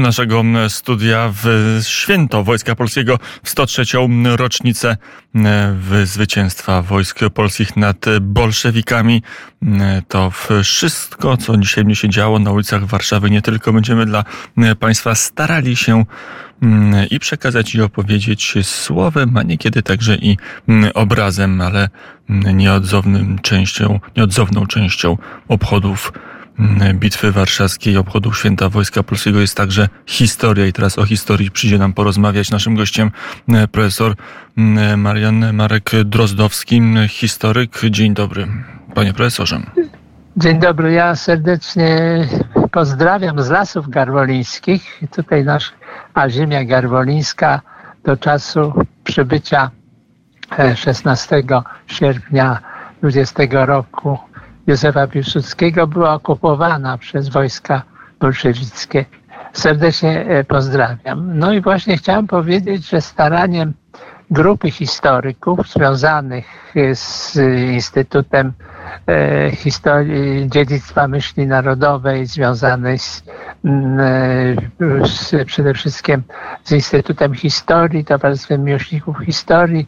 naszego studia w święto Wojska Polskiego w 103. rocznicę zwycięstwa wojsk polskich nad bolszewikami. To wszystko, co dzisiaj mnie się działo na ulicach Warszawy, nie tylko będziemy dla Państwa starali się i przekazać i opowiedzieć słowem, a niekiedy także i obrazem, ale nieodzownym częścią, nieodzowną częścią obchodów Bitwy Warszawskiej, obchodów Święta Wojska Polskiego jest także historia i teraz o historii przyjdzie nam porozmawiać. Naszym gościem profesor Marian Marek Drozdowski, historyk. Dzień dobry, panie profesorze. Dzień dobry, ja serdecznie pozdrawiam z Lasów Garwolińskich. Tutaj nasz, ziemia garwolińska do czasu przybycia 16 e, sierpnia 20 roku Józefa Piłsudskiego była okupowana przez wojska bolszewickie. Serdecznie e, pozdrawiam. No i właśnie chciałem powiedzieć, że staraniem grupy historyków związanych z Instytutem e, Historii Dziedzictwa Myśli Narodowej, związanej z, e, z, przede wszystkim z Instytutem Historii, Towarzystwem Miłośników Historii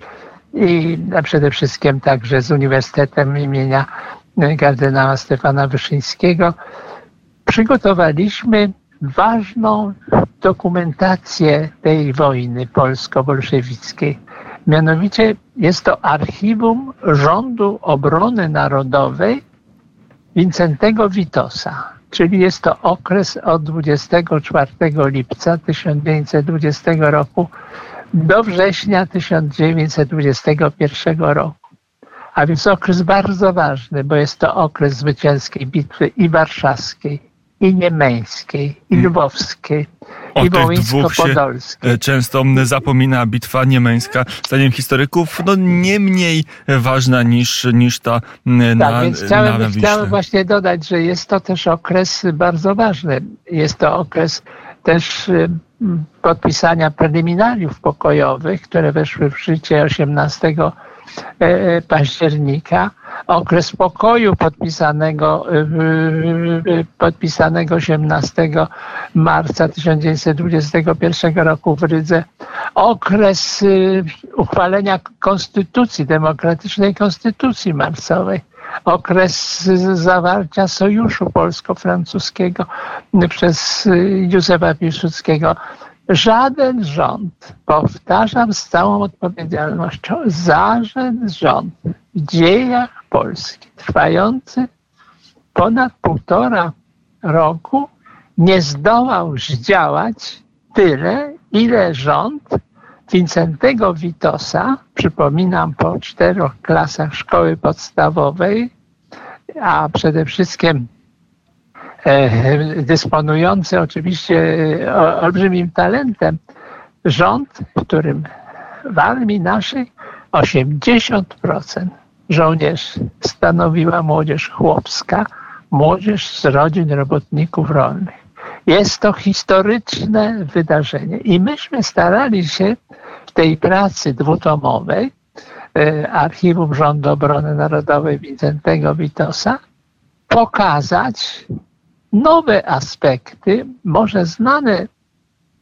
i przede wszystkim także z Uniwersytetem imienia kardynała Stefana Wyszyńskiego, przygotowaliśmy ważną dokumentację tej wojny polsko-bolszewickiej. Mianowicie jest to archiwum Rządu Obrony Narodowej Wincentego Witosa, czyli jest to okres od 24 lipca 1920 roku do września 1921 roku a więc okres bardzo ważny, bo jest to okres zwycięskiej bitwy i warszawskiej, i niemeńskiej, i mm. lwowskiej, o i wołyńsko-podolskiej. E, często zapomina bitwa niemeńska, zdaniem historyków, no nie mniej ważna niż, niż ta na Tak, więc chciałem, na chciałem właśnie dodać, że jest to też okres bardzo ważny. Jest to okres też podpisania preliminariów pokojowych, które weszły w życie 18 E, e, października, okres pokoju podpisanego, e, podpisanego 18 marca 1921 roku w Rydze, okres uchwalenia konstytucji, demokratycznej konstytucji marcowej, okres zawarcia sojuszu polsko-francuskiego przez Józefa Piłsudskiego Żaden rząd, powtarzam z całą odpowiedzialnością, żaden rząd w dziejach Polski trwający ponad półtora roku nie zdołał zdziałać tyle, ile rząd Wincentego Witosa, przypominam po czterech klasach szkoły podstawowej, a przede wszystkim dysponujący oczywiście e, olbrzymim talentem rząd, w którym w armii naszej 80% żołnierzy stanowiła młodzież chłopska, młodzież z rodzin robotników rolnych. Jest to historyczne wydarzenie i myśmy starali się w tej pracy dwutomowej e, Archiwum Rządu Obrony Narodowej Wincentego Witosa pokazać nowe aspekty, może znane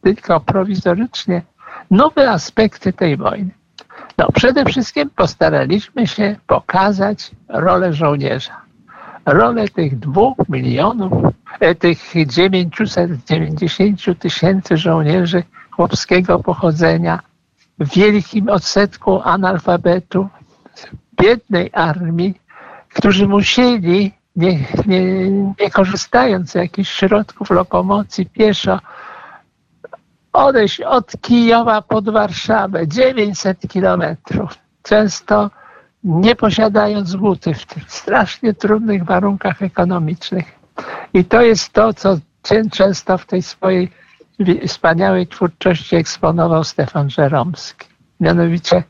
tylko prowizorycznie, nowe aspekty tej wojny. No, przede wszystkim postaraliśmy się pokazać rolę żołnierza. Rolę tych dwóch milionów, e, tych 990 tysięcy żołnierzy chłopskiego pochodzenia w wielkim odsetku analfabetu, biednej armii, którzy musieli nie, nie, nie korzystając z jakichś środków lokomocji pieszo, odejść od Kijowa pod Warszawę 900 kilometrów. Często nie posiadając buty w tych strasznie trudnych warunkach ekonomicznych. I to jest to, co często w tej swojej wspaniałej twórczości eksponował Stefan Żeromski. Mianowicie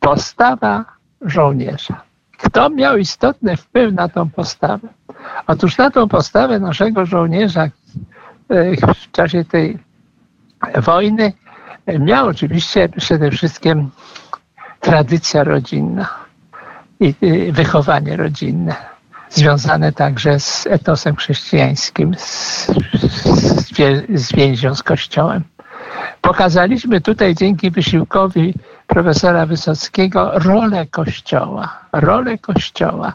postawa żołnierza. Kto miał istotny wpływ na tą postawę? Otóż na tą postawę naszego żołnierza e, w czasie tej wojny miał oczywiście przede wszystkim tradycja rodzinna i wychowanie rodzinne. związane także z etosem chrześcijańskim, z, z więzią z Kościołem. Pokazaliśmy tutaj dzięki wysiłkowi profesora Wysockiego rolę Kościoła, rolę Kościoła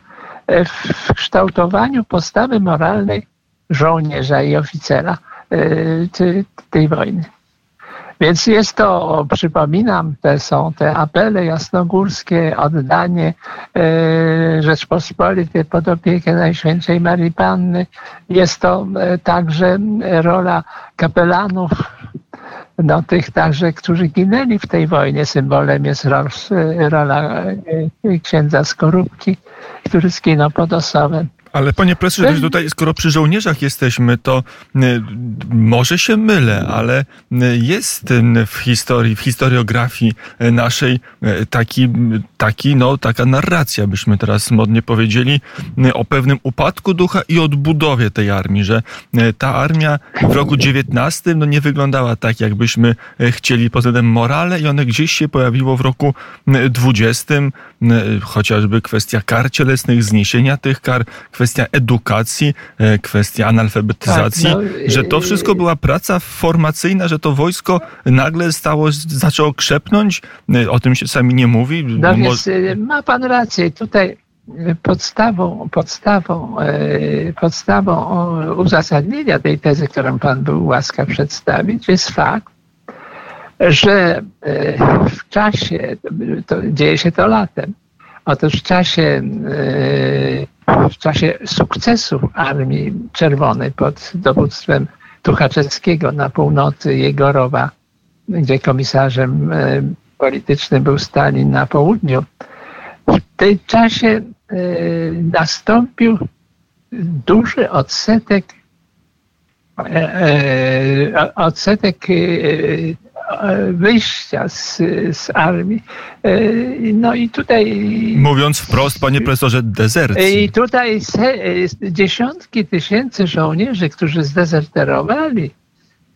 w kształtowaniu postawy moralnej żołnierza i oficera e, tej wojny. Więc jest to, przypominam, te są te apele jasnogórskie, oddanie e, Rzeczpospolitej pod opiekę Najświętszej Marii Panny. Jest to e, także rola kapelanów, no tych także, którzy ginęli w tej wojnie. Symbolem jest rola księdza Skorupki, który zginął pod Osowem. Ale panie profesorze, tutaj, skoro przy żołnierzach jesteśmy, to y, może się mylę, ale y, jest y, w historii, w historiografii naszej taki, taki, no, taka narracja, byśmy teraz modnie powiedzieli, o pewnym upadku ducha i odbudowie tej armii, że ta armia w roku XIX no, nie wyglądała tak, jakbyśmy chcieli pod względem morale i one gdzieś się pojawiło w roku XX, chociażby kwestia kar cielesnych, zniesienia tych kar, kwestia edukacji, e, kwestia analfabetyzacji, tak, no, że to wszystko była praca formacyjna, że to wojsko nagle stało, zaczęło krzepnąć, e, o tym się sami nie mówi. No więc e, ma pan rację, tutaj podstawą, podstawą, podstawą uzasadnienia tej tezy, którą pan był łaskaw przedstawić, jest fakt, że w czasie, to dzieje się to latem, otóż w czasie w czasie sukcesu Armii Czerwonej pod dowództwem Tuchaczewskiego na północy Jegorowa, gdzie komisarzem e, politycznym był Stalin na południu, w tym czasie e, nastąpił duży odsetek e, odsetek wyjścia z, z armii. E, no i tutaj... Mówiąc wprost, panie profesorze, dezercji. I tutaj se, dziesiątki tysięcy żołnierzy, którzy zdezerterowali,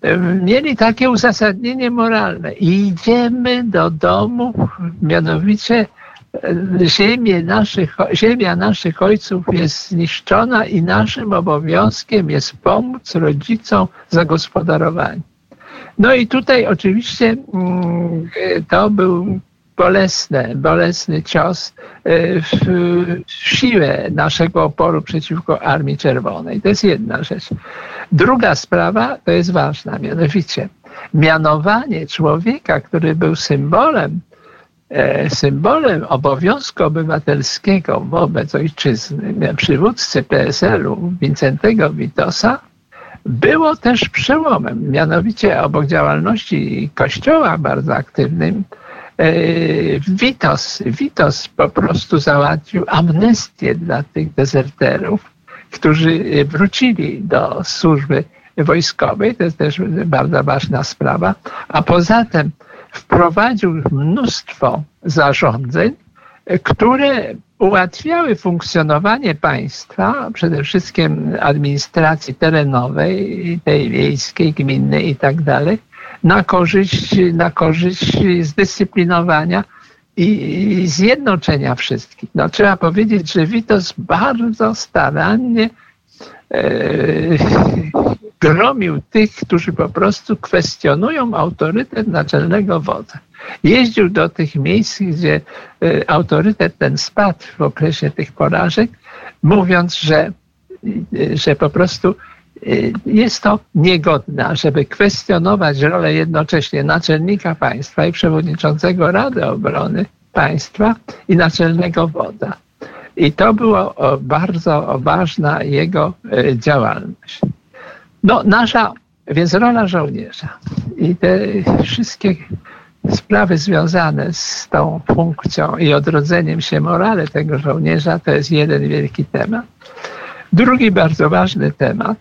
e, mieli takie uzasadnienie moralne. Idziemy do domu, mianowicie e, ziemię naszych, ziemia naszych ojców jest zniszczona i naszym obowiązkiem jest pomóc rodzicom zagospodarowanie. No i tutaj oczywiście mm, to był bolesny, bolesny cios e, w siłę naszego oporu przeciwko Armii Czerwonej. To jest jedna rzecz. Druga sprawa to jest ważna, mianowicie mianowanie człowieka, który był symbolem, e, symbolem obowiązku obywatelskiego wobec ojczyzny, przywódcy PSL-u Wincentego Witosa, było też przełomem. Mianowicie obok działalności Kościoła bardzo aktywnym, e, Witos, Witos po prostu załatwił amnestię dla tych dezerterów, którzy wrócili do służby wojskowej. To jest też bardzo ważna sprawa. A poza tym wprowadził mnóstwo zarządzeń, które ułatwiały funkcjonowanie państwa, przede wszystkim administracji terenowej, tej wiejskiej, gminnej i tak dalej, na korzyść, na korzyść zdyscyplinowania i, zjednoczenia wszystkich. No, trzeba powiedzieć, że Witos bardzo starannie e, gromił tych, którzy po prostu kwestionują autorytet naczelnego wodza. Jeździł do tych miejsc, gdzie e, autorytet ten spadł w okresie tych porażek, mówiąc, że, e, że po prostu e, jest to niegodne, żeby kwestionować rolę jednocześnie naczelnika państwa i przewodniczącego Rady Obrony Państwa i naczelnego woda. I to była bardzo ważna jego działalność. No, nasza, więc rola żołnierza i te wszystkie sprawy związane z tą funkcją i odrodzeniem się morale tego żołnierza to jest jeden wielki temat. Drugi bardzo ważny temat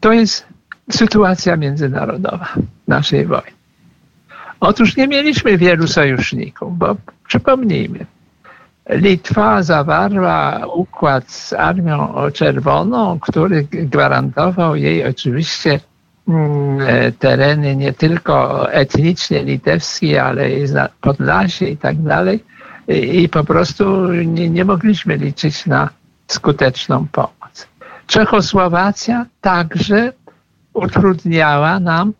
to jest sytuacja międzynarodowa naszej wojny. Otóż nie mieliśmy wielu sojuszników, bo przypomnijmy, Litwa zawarła układ z Armią Czerwoną, który gwarantował jej oczywiście tereny nie tylko etnicznie litewskie, ale i Podlasie i tak dalej. I po prostu nie, nie mogliśmy liczyć na skuteczną pomoc. Czechosłowacja także utrudniała nam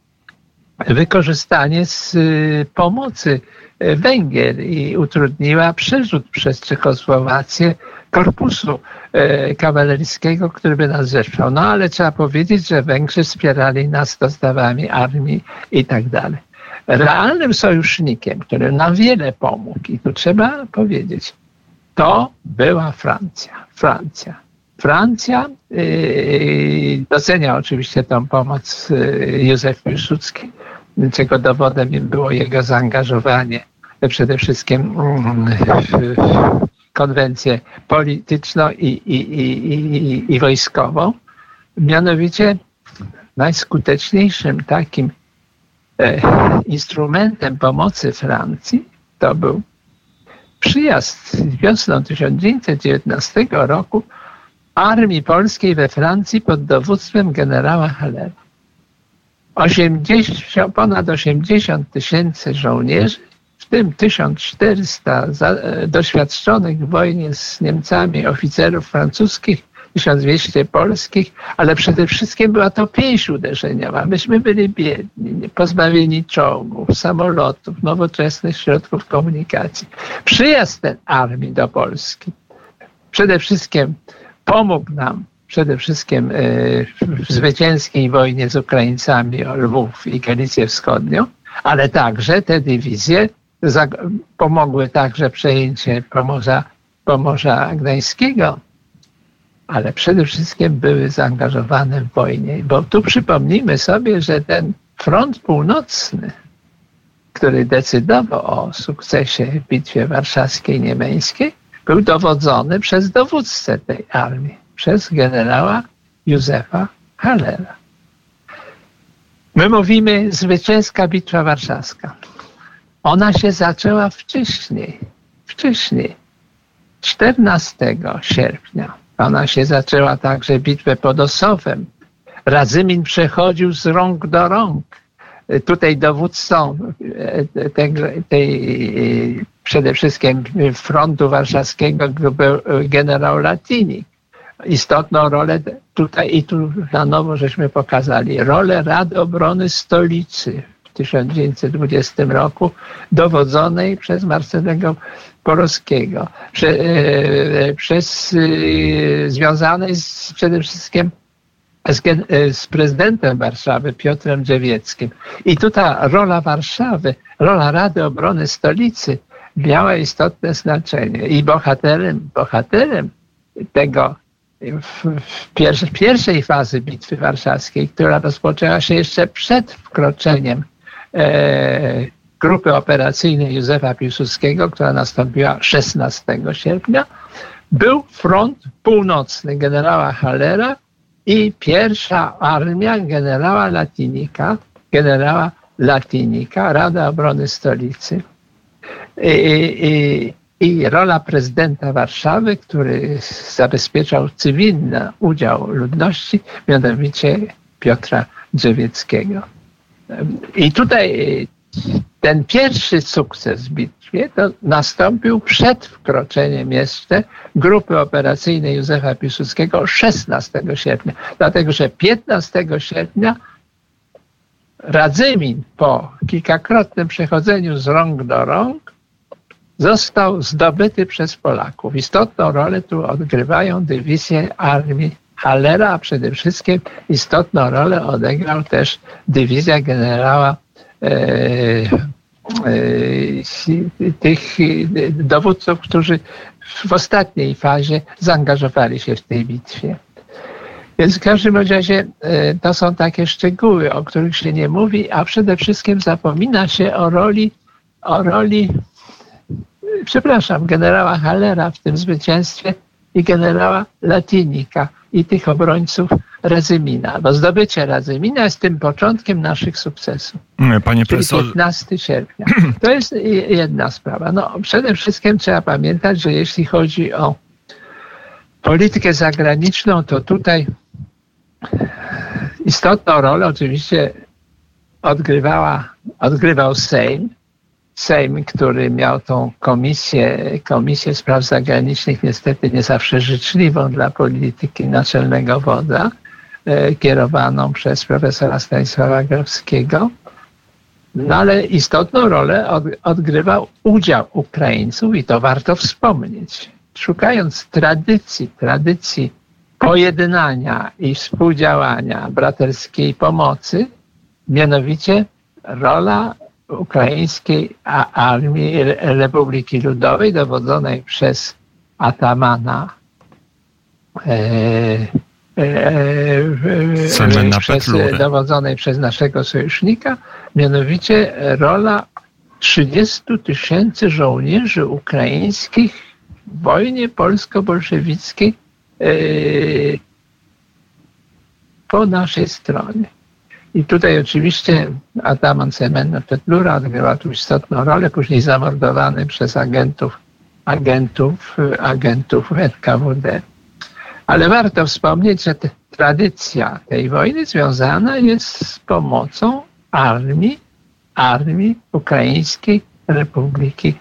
wykorzystanie z y, pomocy Węgier i utrudniła przerzut przez Czechosłowację korpusu e, kawalerskiego, który by nas zeszczał. No ale trzeba powiedzieć, że Węgrzy wspierali nas dostawami armii i tak dalej. Realnym sojusznikiem, który nam wiele pomógł, i tu trzeba powiedzieć, to była Francja. Francja. Francja yy, docenia oczywiście tą pomoc yy, Józef Piłsudski, czego dowodem było jego zaangażowanie przede wszystkim mm, w konwencję polityczną i, i, i, i, wojskową. Mianowicie najskuteczniejszym takim e, instrumentem pomocy Francji to był przyjazd wiosną 1919 roku armii polskiej we Francji pod dowództwem generała Hallera. 80, ponad 80 tysięcy żołnierzy tym 1400 e, doświadczonych w wojnie z Niemcami oficerów francuskich, 1200 polskich, ale przede wszystkim była to pięść uderzeniowa. Myśmy byli biedni, pozbawieni czołgów, samolotów, nowoczesnych środków komunikacji. Przyjazd ten armii do Polski przede wszystkim pomógł nam przede wszystkim e, w zwycięskiej wojnie z Ukraińcami o Lwów i Galicję Wschodnią, ale także te dywizje pomogły także przejęcie Pomorza, Pomorza Gdańskiego, ale przede wszystkim były zaangażowane w wojnie. Bo tu przypomnijmy sobie, że ten front północny, który decydował o sukcesie w Bitwie Warszawskiej Niemeńskiej, był dowodzony przez dowódcę tej armii, przez generała Józefa Hallera. My mówimy zwycięska Bitwa Warszawska. Ona się zaczęła wcześniej, wcześniej, 14 sierpnia. Ona się zaczęła także bitwę pod Osowem. Radzymin przechodził z rąk do rąk. Tutaj dowódcą e, tej, tej przede wszystkim frontu warszawskiego był generał Latini. Istotną rolę tutaj i tu na nowo żeśmy pokazali. Rolę Rady Obrony Stolicy 1920 roku, dowodzonej przez Marcelego Porowskiego, prze, e, przez e, związanej z, przede wszystkim z, e, z, prezydentem Warszawy, Piotrem Drzewieckim. I tutaj rola Warszawy, rola Rady Obrony Stolicy miała istotne znaczenie. I bohaterem, bohaterem tego w, w pierwszej fazy Bitwy Warszawskiej, która rozpoczęła się jeszcze przed wkroczeniem E, grupy operacyjnej Józefa Piłsudskiego, która nastąpiła 16 sierpnia, był front północny generała Hallera i pierwsza armia generała Latinika, generała Latinika, Rada Obrony Stolicy. I, i, i rola prezydenta Warszawy, który zabezpieczał cywilny udział ludności, mianowicie Piotra Drzewieckiego. I tutaj ten pierwszy sukces w bitwie to nastąpił przed wkroczeniem jeszcze grupy operacyjnej Józefa Piłsudskiego 16 sierpnia. Dlatego, że 15 sierpnia Radzymin po kilkakrotnym przechodzeniu z rąk do rąk został zdobyty przez Polaków. Istotną rolę tu odgrywają dywizje armii Hallera, a przede wszystkim istotną rolę odegrał też dywizja generała e, e, tych dowódców, którzy w ostatniej fazie zaangażowali się w tej bitwie. Więc w każdym razie e, to są takie szczegóły, o których się nie mówi, a przede wszystkim zapomina się o roli, o roli przepraszam, generała Hallera w tym zwycięstwie i generała Latinika i tych obrońców Razymina, bo zdobycie Razymina jest tym początkiem naszych sukcesów. Panie profesor... 15 sierpnia. To jest jedna sprawa. No, przede wszystkim trzeba pamiętać, że jeśli chodzi o politykę zagraniczną, to tutaj istotną rolę oczywiście odgrywała, odgrywał Sejm. Sejm, który miał tą komisję, komisję spraw zagranicznych, niestety nie zawsze życzliwą dla polityki naczelnego wodza, e, kierowaną przez profesora Stanisława Grabskiego. No ale istotną rolę od, odgrywał udział Ukraińców i to warto wspomnieć. Szukając tradycji, tradycji pojednania i współdziałania, braterskiej pomocy, mianowicie rola ukraińskiej armii Republiki Ludowej dowodzonej przez atamana e, e, e przez, dowodzonej przez naszego sojusznika, mianowicie rola 30 tysięcy żołnierzy ukraińskich w wojnie polsko-bolszewickiej po naszej stronie. I tutaj oczywiście Ataman Semen Petlura odgrywa tu istotną rolę, później zamordowany przez agentów, agentów, agentów NKWD. Ale warto wspomnieć, że tradycja tej wojny związana jest z pomocą armii, armii Ukraińskiej Republiki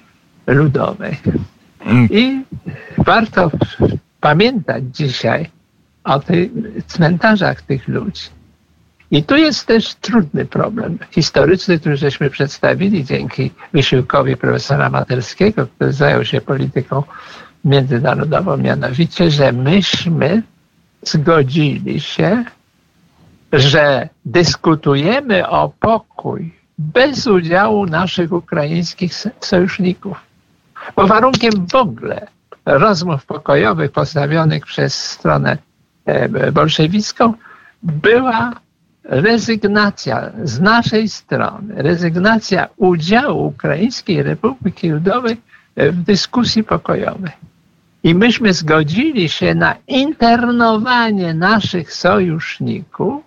Ludowej. I warto pamiętać dzisiaj o tych cmentarzach tych ludzi i tu jest też trudny problem historyczny, który żeśmy przedstawili dzięki wysiłkowi profesora Materskiego, który zajął się polityką międzynarodową, mianowicie, że myśmy zgodzili się, że dyskutujemy o pokój bez udziału naszych ukraińskich sojuszników. Bo warunkiem w ogóle rozmów pokojowych postawionych przez stronę e, bolszewicką była rezygnacja z naszej strony, rezygnacja udziału Ukraińskiej Republiki Ludowej w dyskusji pokojowej. I myśmy zgodzili się na internowanie naszych sojuszników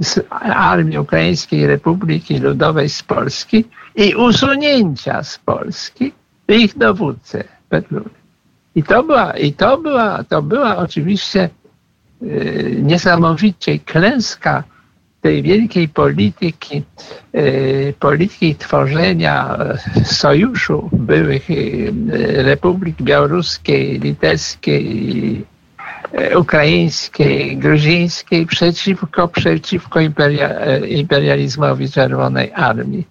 z Armii Ukraińskiej Republiki Ludowej z Polski i usunięcia z Polski ich dowódcy. I to była, i to była, to była oczywiście niesamowicie klęska tej wielkiej polityki, y, polityki tworzenia sojuszu byłych y, republik białoruskiej, litewskiej, ukraińskiej, gruzińskiej przeciwko, przeciwko imperializmowi Czerwonej Armii.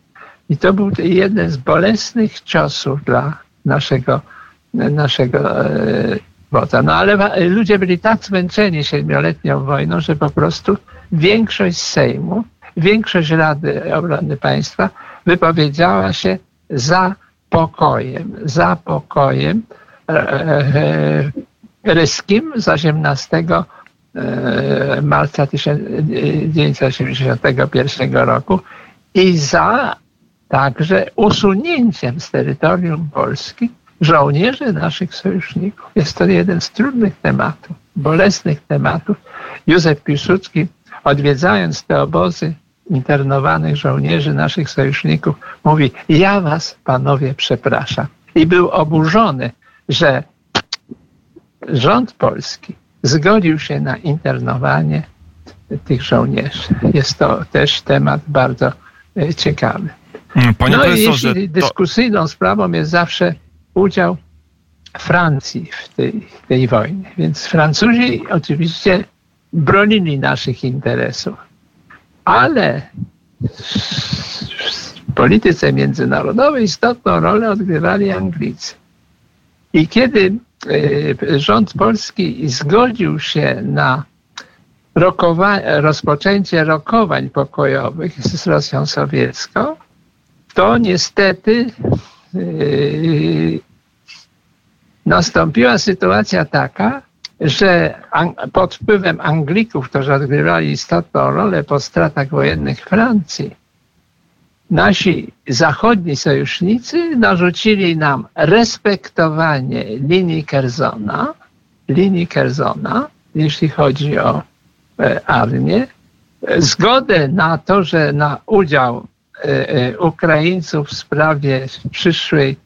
I to był jeden z bolesnych ciosów dla naszego, naszego wodza. No ale ludzie byli tak zmęczeni siedmioletnią wojną, że po prostu większość Sejmu, większość Rady Obrony Państwa wypowiedziała się za pokojem, za pokojem e, e, ryskim z 18 e, marca 1981 roku i za także usunięciem z terytorium Polski żołnierzy naszych sojuszników. Jest to jeden z trudnych tematów, bolesnych tematów. Józef Piłsudski, odwiedzając te obozy internowanych żołnierzy naszych sojuszników, mówi: Ja was, panowie, przepraszam. I był oburzony, że rząd polski zgodził się na internowanie tych żołnierzy. Jest to też temat bardzo e, ciekawy. Panie no i jeśli dyskusyjną to... sprawą jest zawsze udział Francji w tej, tej wojnie. Więc Francuzi oczywiście bronili naszych interesów, ale w polityce międzynarodowej istotną rolę odgrywali Anglicy. I kiedy e, rząd polski zgodził się na rozpoczęcie rokowań pokojowych z Rosją sowiecką, to niestety Yy, nastąpiła sytuacja taka, że pod wpływem Anglików, którzy odgrywali istotną rolę po stratach wojennych Francji, nasi zachodni sojusznicy narzucili nam respektowanie linii Kerzona, linii Kerzona, jeśli chodzi o e, armię, zgodę na to, że na udział E, e, Ukraińców w sprawie przyszłej,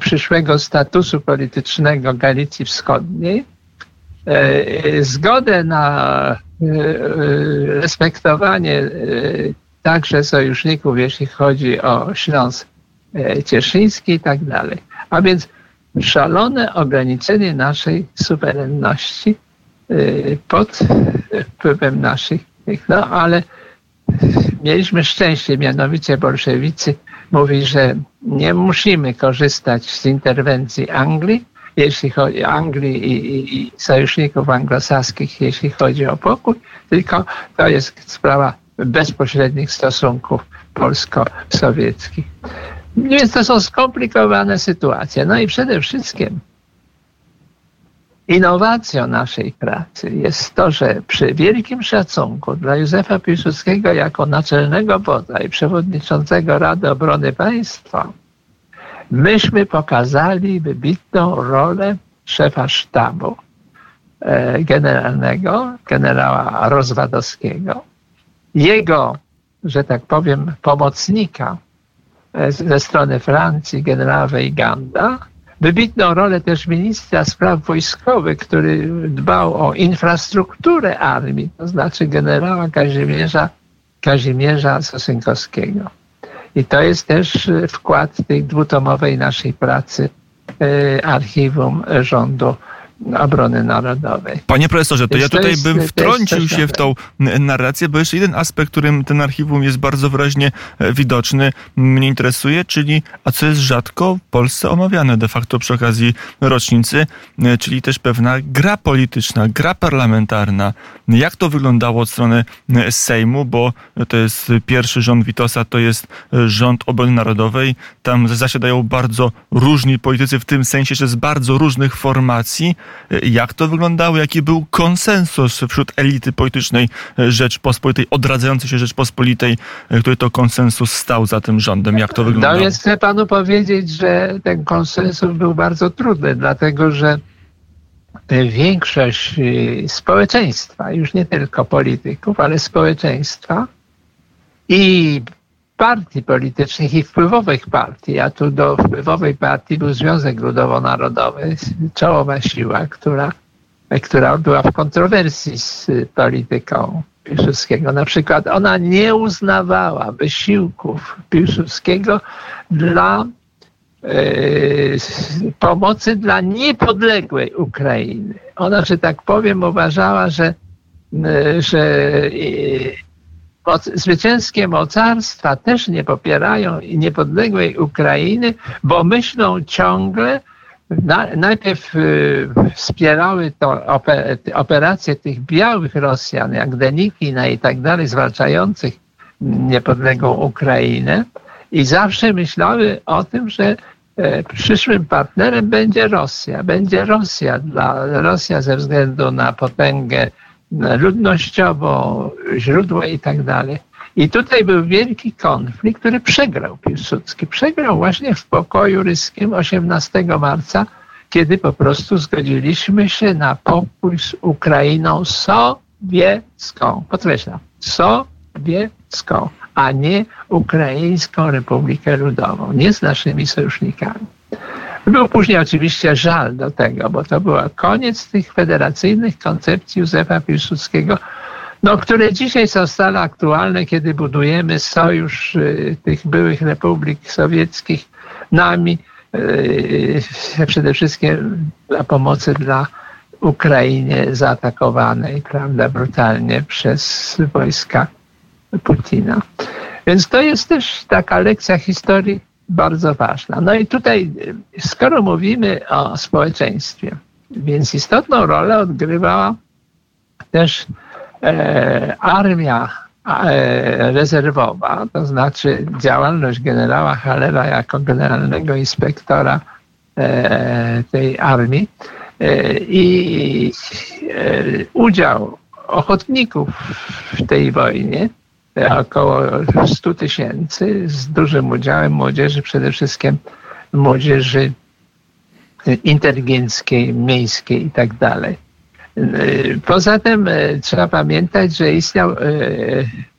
przyszłego statusu politycznego Galicji Wschodniej, e, zgodę na respektowanie także sojuszników, jeśli chodzi o Śląsk Cieszyński i tak dalej. A więc szalone ograniczenie naszej suwerenności pod wpływem naszych, no ale mieliśmy szczęście, mianowicie bolszewicy mówi, że nie musimy korzystać z interwencji Anglii, jeśli chodzi o Anglii i, i, i sojuszników anglosaskich, jeśli chodzi o pokój, tylko to jest sprawa bezpośrednich stosunków polsko-sowieckich. Więc to są skomplikowane sytuacje. No i przede wszystkim innowacją naszej pracy jest to, że przy wielkim szacunku dla Józefa Piłsudskiego jako naczelnego wodza i przewodniczącego Rady Obrony Państwa, myśmy pokazali wybitną rolę szefa sztabu e, generalnego, generała Rozwadowskiego, jego, że tak powiem, pomocnika e, ze strony Francji, generała Weiganda, wybitną rolę też ministra spraw wojskowych, który dbał o infrastrukturę armii, to znaczy generała Kazimierza, Kazimierza Sosynkowskiego. I to jest też wkład tej dwutomowej naszej pracy e, archiwum rządu obrony narodowej. Panie profesorze, to Więc ja tutaj to bym wtrącił się w tą narrację, bo jeszcze jeden aspekt, którym ten archiwum jest bardzo wyraźnie e, widoczny, mnie interesuje, czyli, a co jest rzadko w Polsce omawiane de facto przy okazji rocznicy, e, czyli też pewna gra polityczna, gra parlamentarna. Jak to wyglądało od strony e, Sejmu, bo to jest pierwszy rząd Witosa, to jest rząd obrony narodowej. Tam zasiadają bardzo różni politycy, w tym sensie, że z bardzo różnych formacji. Jak to wyglądało? Jaki był konsensus wśród elity politycznej Rzeczpospolitej, odradzającej się Rzeczpospolitej, który to konsensus stał za tym rządem? Jak to wyglądało? No więc chcę panu powiedzieć, że ten konsensus był bardzo trudny, dlatego że większość y, społeczeństwa, już nie tylko polityków, ale społeczeństwa i partii politycznych i wpływowych partii, a tu do wpływowej partii był Związek Ludowo-Narodowy, czołowa siła, która, która była w kontrowersji z polityką Piłsudskiego. Na przykład ona nie uznawała wysiłków Piłsudskiego dla e, pomocy dla niepodległej Ukrainy. Ona, że tak powiem, uważała, że, e, że e, zwycięskie mocarstwa też nie popierają niepodległej Ukrainy, bo myślą ciągle, na, najpierw y, wspierały to oper, operacje tych białych Rosjan, jak Denikina i tak dalej, zwalczających niepodległą Ukrainę i zawsze myślały o tym, że e, przyszłym partnerem będzie Rosja. Będzie Rosja dla Rosja ze względu na potęgę ludnościowo, źródła i tak dalej. I tutaj był wielki konflikt, który przegrał Piłsudski. Przegrał właśnie w pokoju ryskim 18 marca, kiedy po prostu zgodziliśmy się na pokój z Ukrainą sowiecką. Podkreślam, sowiecką, a nie Ukraińską Republikę Ludową, nie z naszymi sojusznikami. Był później oczywiście żal do tego, bo to był koniec tych federacyjnych koncepcji Józefa Piłsudskiego, no, które dzisiaj są stale aktualne, kiedy budujemy sojusz y, tych byłych republik sowieckich nami, y, przede wszystkim dla pomocy dla Ukrainie zaatakowanej, prawda, brutalnie przez wojska Putina. Więc to jest też taka lekcja historii bardzo ważna. No i tutaj, skoro mówimy o społeczeństwie, więc istotną rolę odgrywała też e, armia e, rezerwowa, to znaczy działalność generała Halera jako generalnego inspektora e, tej armii e, i e, udział ochotników w tej wojnie około 100 tysięcy z dużym udziałem młodzieży, przede wszystkim młodzieży inteligenckiej, miejskiej i tak dalej. Poza tym e, trzeba pamiętać, że istniał e,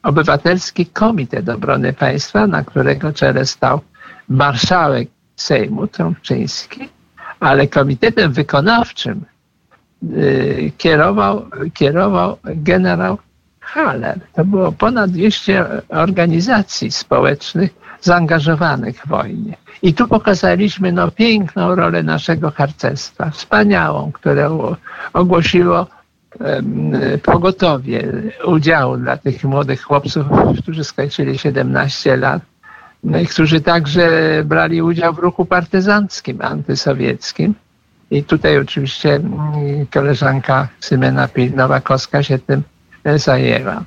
Obywatelski Komitet Obrony Państwa, na którego czele stał marszałek Sejmu Trąbczyński, ale komitetem wykonawczym e, kierował, kierował generał Haller. To było ponad 200 organizacji społecznych zaangażowanych w wojnie. I tu pokazaliśmy no, piękną rolę naszego harcerstwa, wspaniałą, które ogłosiło pogotowie udziału dla tych młodych chłopców, którzy skończyli 17 lat, no którzy także brali udział w ruchu partyzanckim, antysowieckim. I tutaj oczywiście mm, koleżanka Symena Nowakowska się tym zajęła.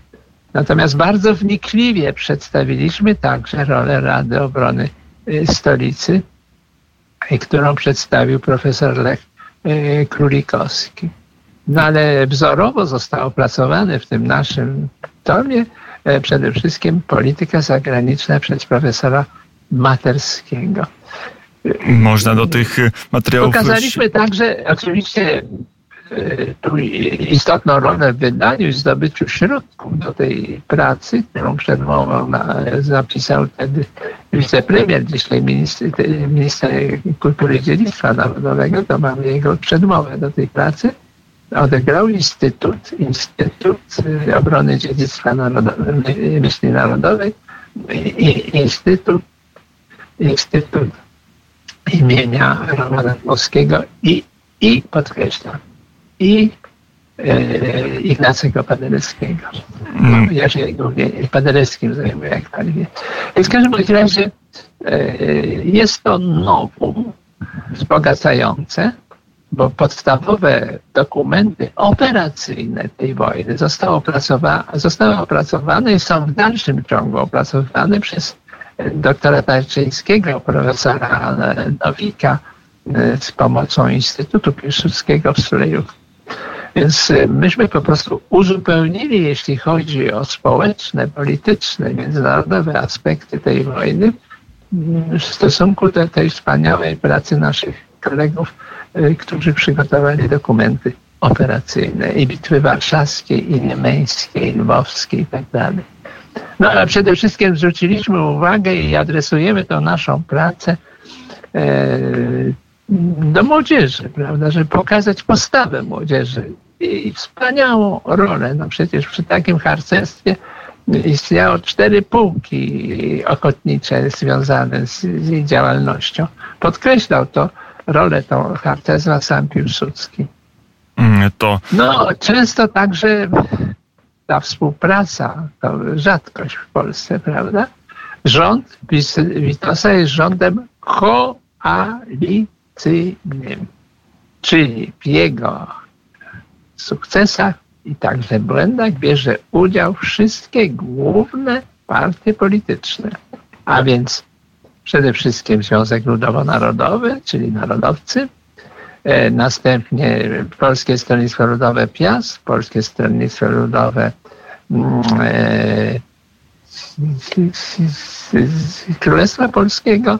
Natomiast bardzo wnikliwie przedstawiliśmy także rolę Rady Obrony e, Stolicy, którą przedstawił profesor Lech e, Królikowski. No ale wzorowo zostało opracowane w tym naszym tomie przede wszystkim polityka zagraniczna przez profesora Materskiego. Można do tych materiałów... Pokazaliśmy także oczywiście tu istotną rolę w wydaniu i zdobyciu środków do tej pracy, którą przedmową zapisał wtedy wicepremier, dzisiaj minister, minister kultury i dziedzictwa narodowego, to mamy jego przedmowę do tej pracy. Odegrał Instytut, Instytut Obrony Dziedzictwa Narodowej, Myśli Narodowej Instytut, Instytut imienia Romana Dmowskiego i, i podkreślam, i e, Ignacego Paderewskiego. Mm. Ja się głównie Paderewskim zajmuję, jak pan wie. W każdym razie e, jest to nowum wzbogacające, bo podstawowe dokumenty operacyjne tej wojny zostały, opracowa zostały opracowane i są w dalszym ciągu opracowane przez doktora Tarczyńskiego, profesora Nowika e, z pomocą Instytutu Piłsudskiego w Suleju. Więc myśmy po prostu uzupełnili, jeśli chodzi o społeczne, polityczne, międzynarodowe aspekty tej wojny w stosunku do tej wspaniałej pracy naszych kolegów, e, którzy przygotowali dokumenty operacyjne i bitwy warszawskie, i niemeńskie, i lwowskie i tak dalej. No ale przede wszystkim zwróciliśmy uwagę i adresujemy tą naszą pracę e, do młodzieży, prawda, żeby pokazać postawę młodzieży i wspaniałą rolę. No przecież przy takim harcerstwie istniało cztery pułki ochotnicze związane z, z jej działalnością. Podkreślał to rolę tą harcerstwa sam Piłsudski. Mm, to... No, często także ta współpraca to rzadkość w Polsce, prawda? Rząd Witosa jest rządem koalicyjnym, czyli w jego sukcesach i także błędach bierze udział wszystkie główne partie polityczne, a więc przede wszystkim Związek Ludowo-Narodowy, czyli narodowcy, E, następnie Polskie Stronnictwo Ludowe PIAS, Polskie Stronnictwo Ludowe mm, e, Królestwa Polskiego,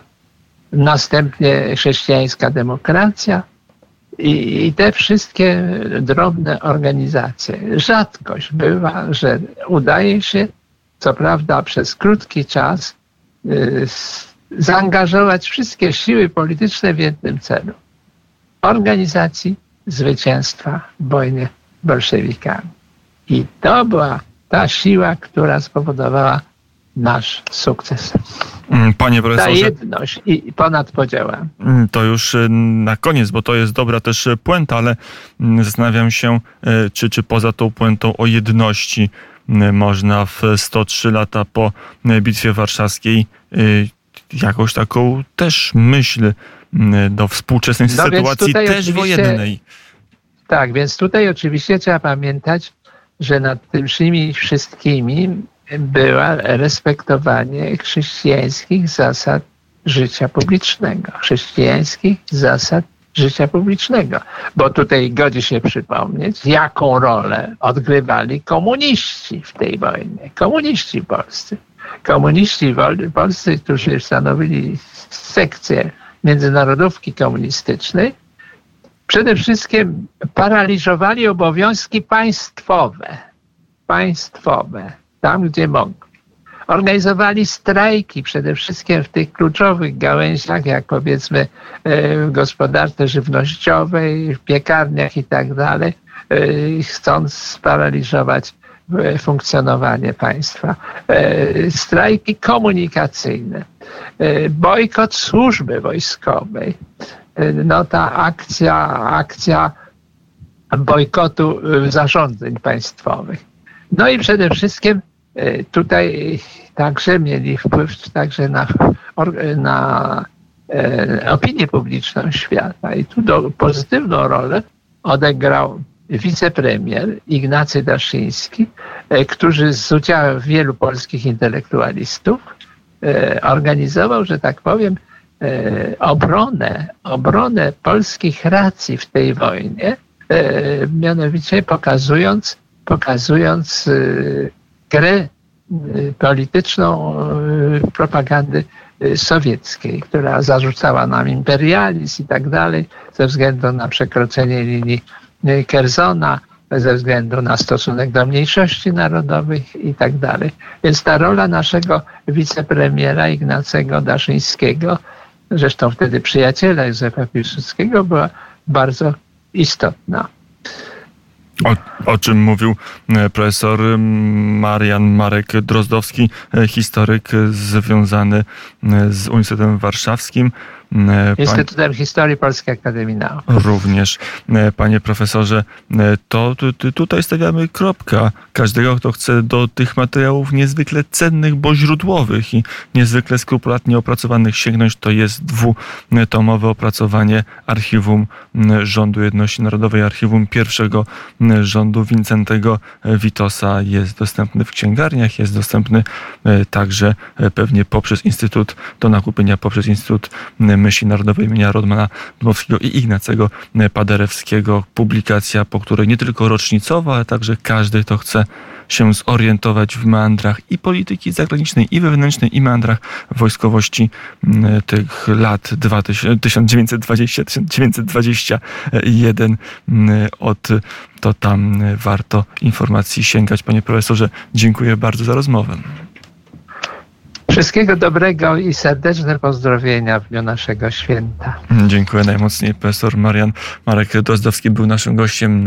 następnie chrześcijańska demokracja i, i, te wszystkie drobne organizacje. Rzadkość bywa, że udaje się, co prawda przez krótki czas, y, zaangażować wszystkie siły polityczne w jednym celu organizacji zwycięstwa w wojnie bolszewikami. I to była ta siła, która spowodowała nasz sukces. Mm, panie profesorze. Ta jedność i ponad podziałami. Mm, to już y, na koniec, bo to jest dobra też puenta, ale mm, zastanawiam się, y, czy, czy poza tą puentą o jedności można w 103 lata po Bitwie Warszawskiej y, jakąś taką też myśl do współczesnej no sytuacji też wojennej. Tak, więc tutaj oczywiście trzeba pamiętać, że nad tymi wszystkimi była respektowanie chrześcijańskich zasad życia publicznego, chrześcijańskich zasad życia publicznego. Bo tutaj godzi się przypomnieć, jaką rolę odgrywali komuniści w tej wojnie. Komuniści polscy. Komuniści polscy, którzy stanowili sekcję międzynarodówki komunistycznej, przede wszystkim paraliżowali obowiązki państwowe. Państwowe, tam gdzie mogli. Organizowali strajki przede wszystkim w tych kluczowych gałęziach, jak powiedzmy e, w gospodarce żywnościowej, w piekarniach i tak dalej, e, chcąc sparaliżować e, funkcjonowanie państwa, strajki komunikacyjne, bojkot służby wojskowej, no ta akcja, akcja bojkotu zarządzeń państwowych. No i przede wszystkim tutaj także mieli wpływ także na, na opinię publiczną świata. I tu do, pozytywną rolę odegrał wicepremier Ignacy Daszyński, e, który z udziałem wielu polskich intelektualistów e, organizował, że tak powiem, e, obronę, obronę polskich racji w tej wojnie, mianowicie pokazując, pokazując grę polityczną propagandy sowieckiej, która zarzucała nam imperializm i tak dalej, ze względu na przekroczenie linii Kerzona, ze względu na stosunek do mniejszości narodowych i tak dalej. Więc ta rola naszego wicepremiera Ignacego Daszyńskiego, zresztą wtedy przyjaciela Józefa Piłsudskiego, była bardzo istotna. O, o, czym mówił e, profesor Marian Marek Drozdowski, e, historyk związany e, z Uniwersytetem Warszawskim. E, Instytutem Historii Polskiej Akademii Nauk. Również, e, panie profesorze, e, to tutaj stawiamy kropkę. Każdego, kto chce do tych materiałów niezwykle cennych, bo źródłowych i niezwykle skrupulatnie opracowanych sięgnąć, to jest dwutomowe opracowanie archiwum Rządu Jedności Narodowej, archiwum pierwszego rządu Wincentego Witosa. Jest dostępny w księgarniach, jest dostępny także pewnie poprzez Instytut do nakupienia, poprzez Instytut Myśli Narodowej imienia Rodmana Dmowskiego i Ignacego Paderewskiego. Publikacja, po której nie tylko rocznicowa, ale także każdy, kto chce się zorientować w meandrach i polityki zagranicznej, i wewnętrznej, i meandrach wojskowości mm, tych lat 1920-1921 mm, od to tam warto informacji sięgać. Panie profesorze, dziękuję bardzo za rozmowę. Wszystkiego dobrego i serdeczne pozdrowienia w dniu naszego święta. Dziękuję najmocniej. Profesor Marian Marek Dozdowski był naszym gościem.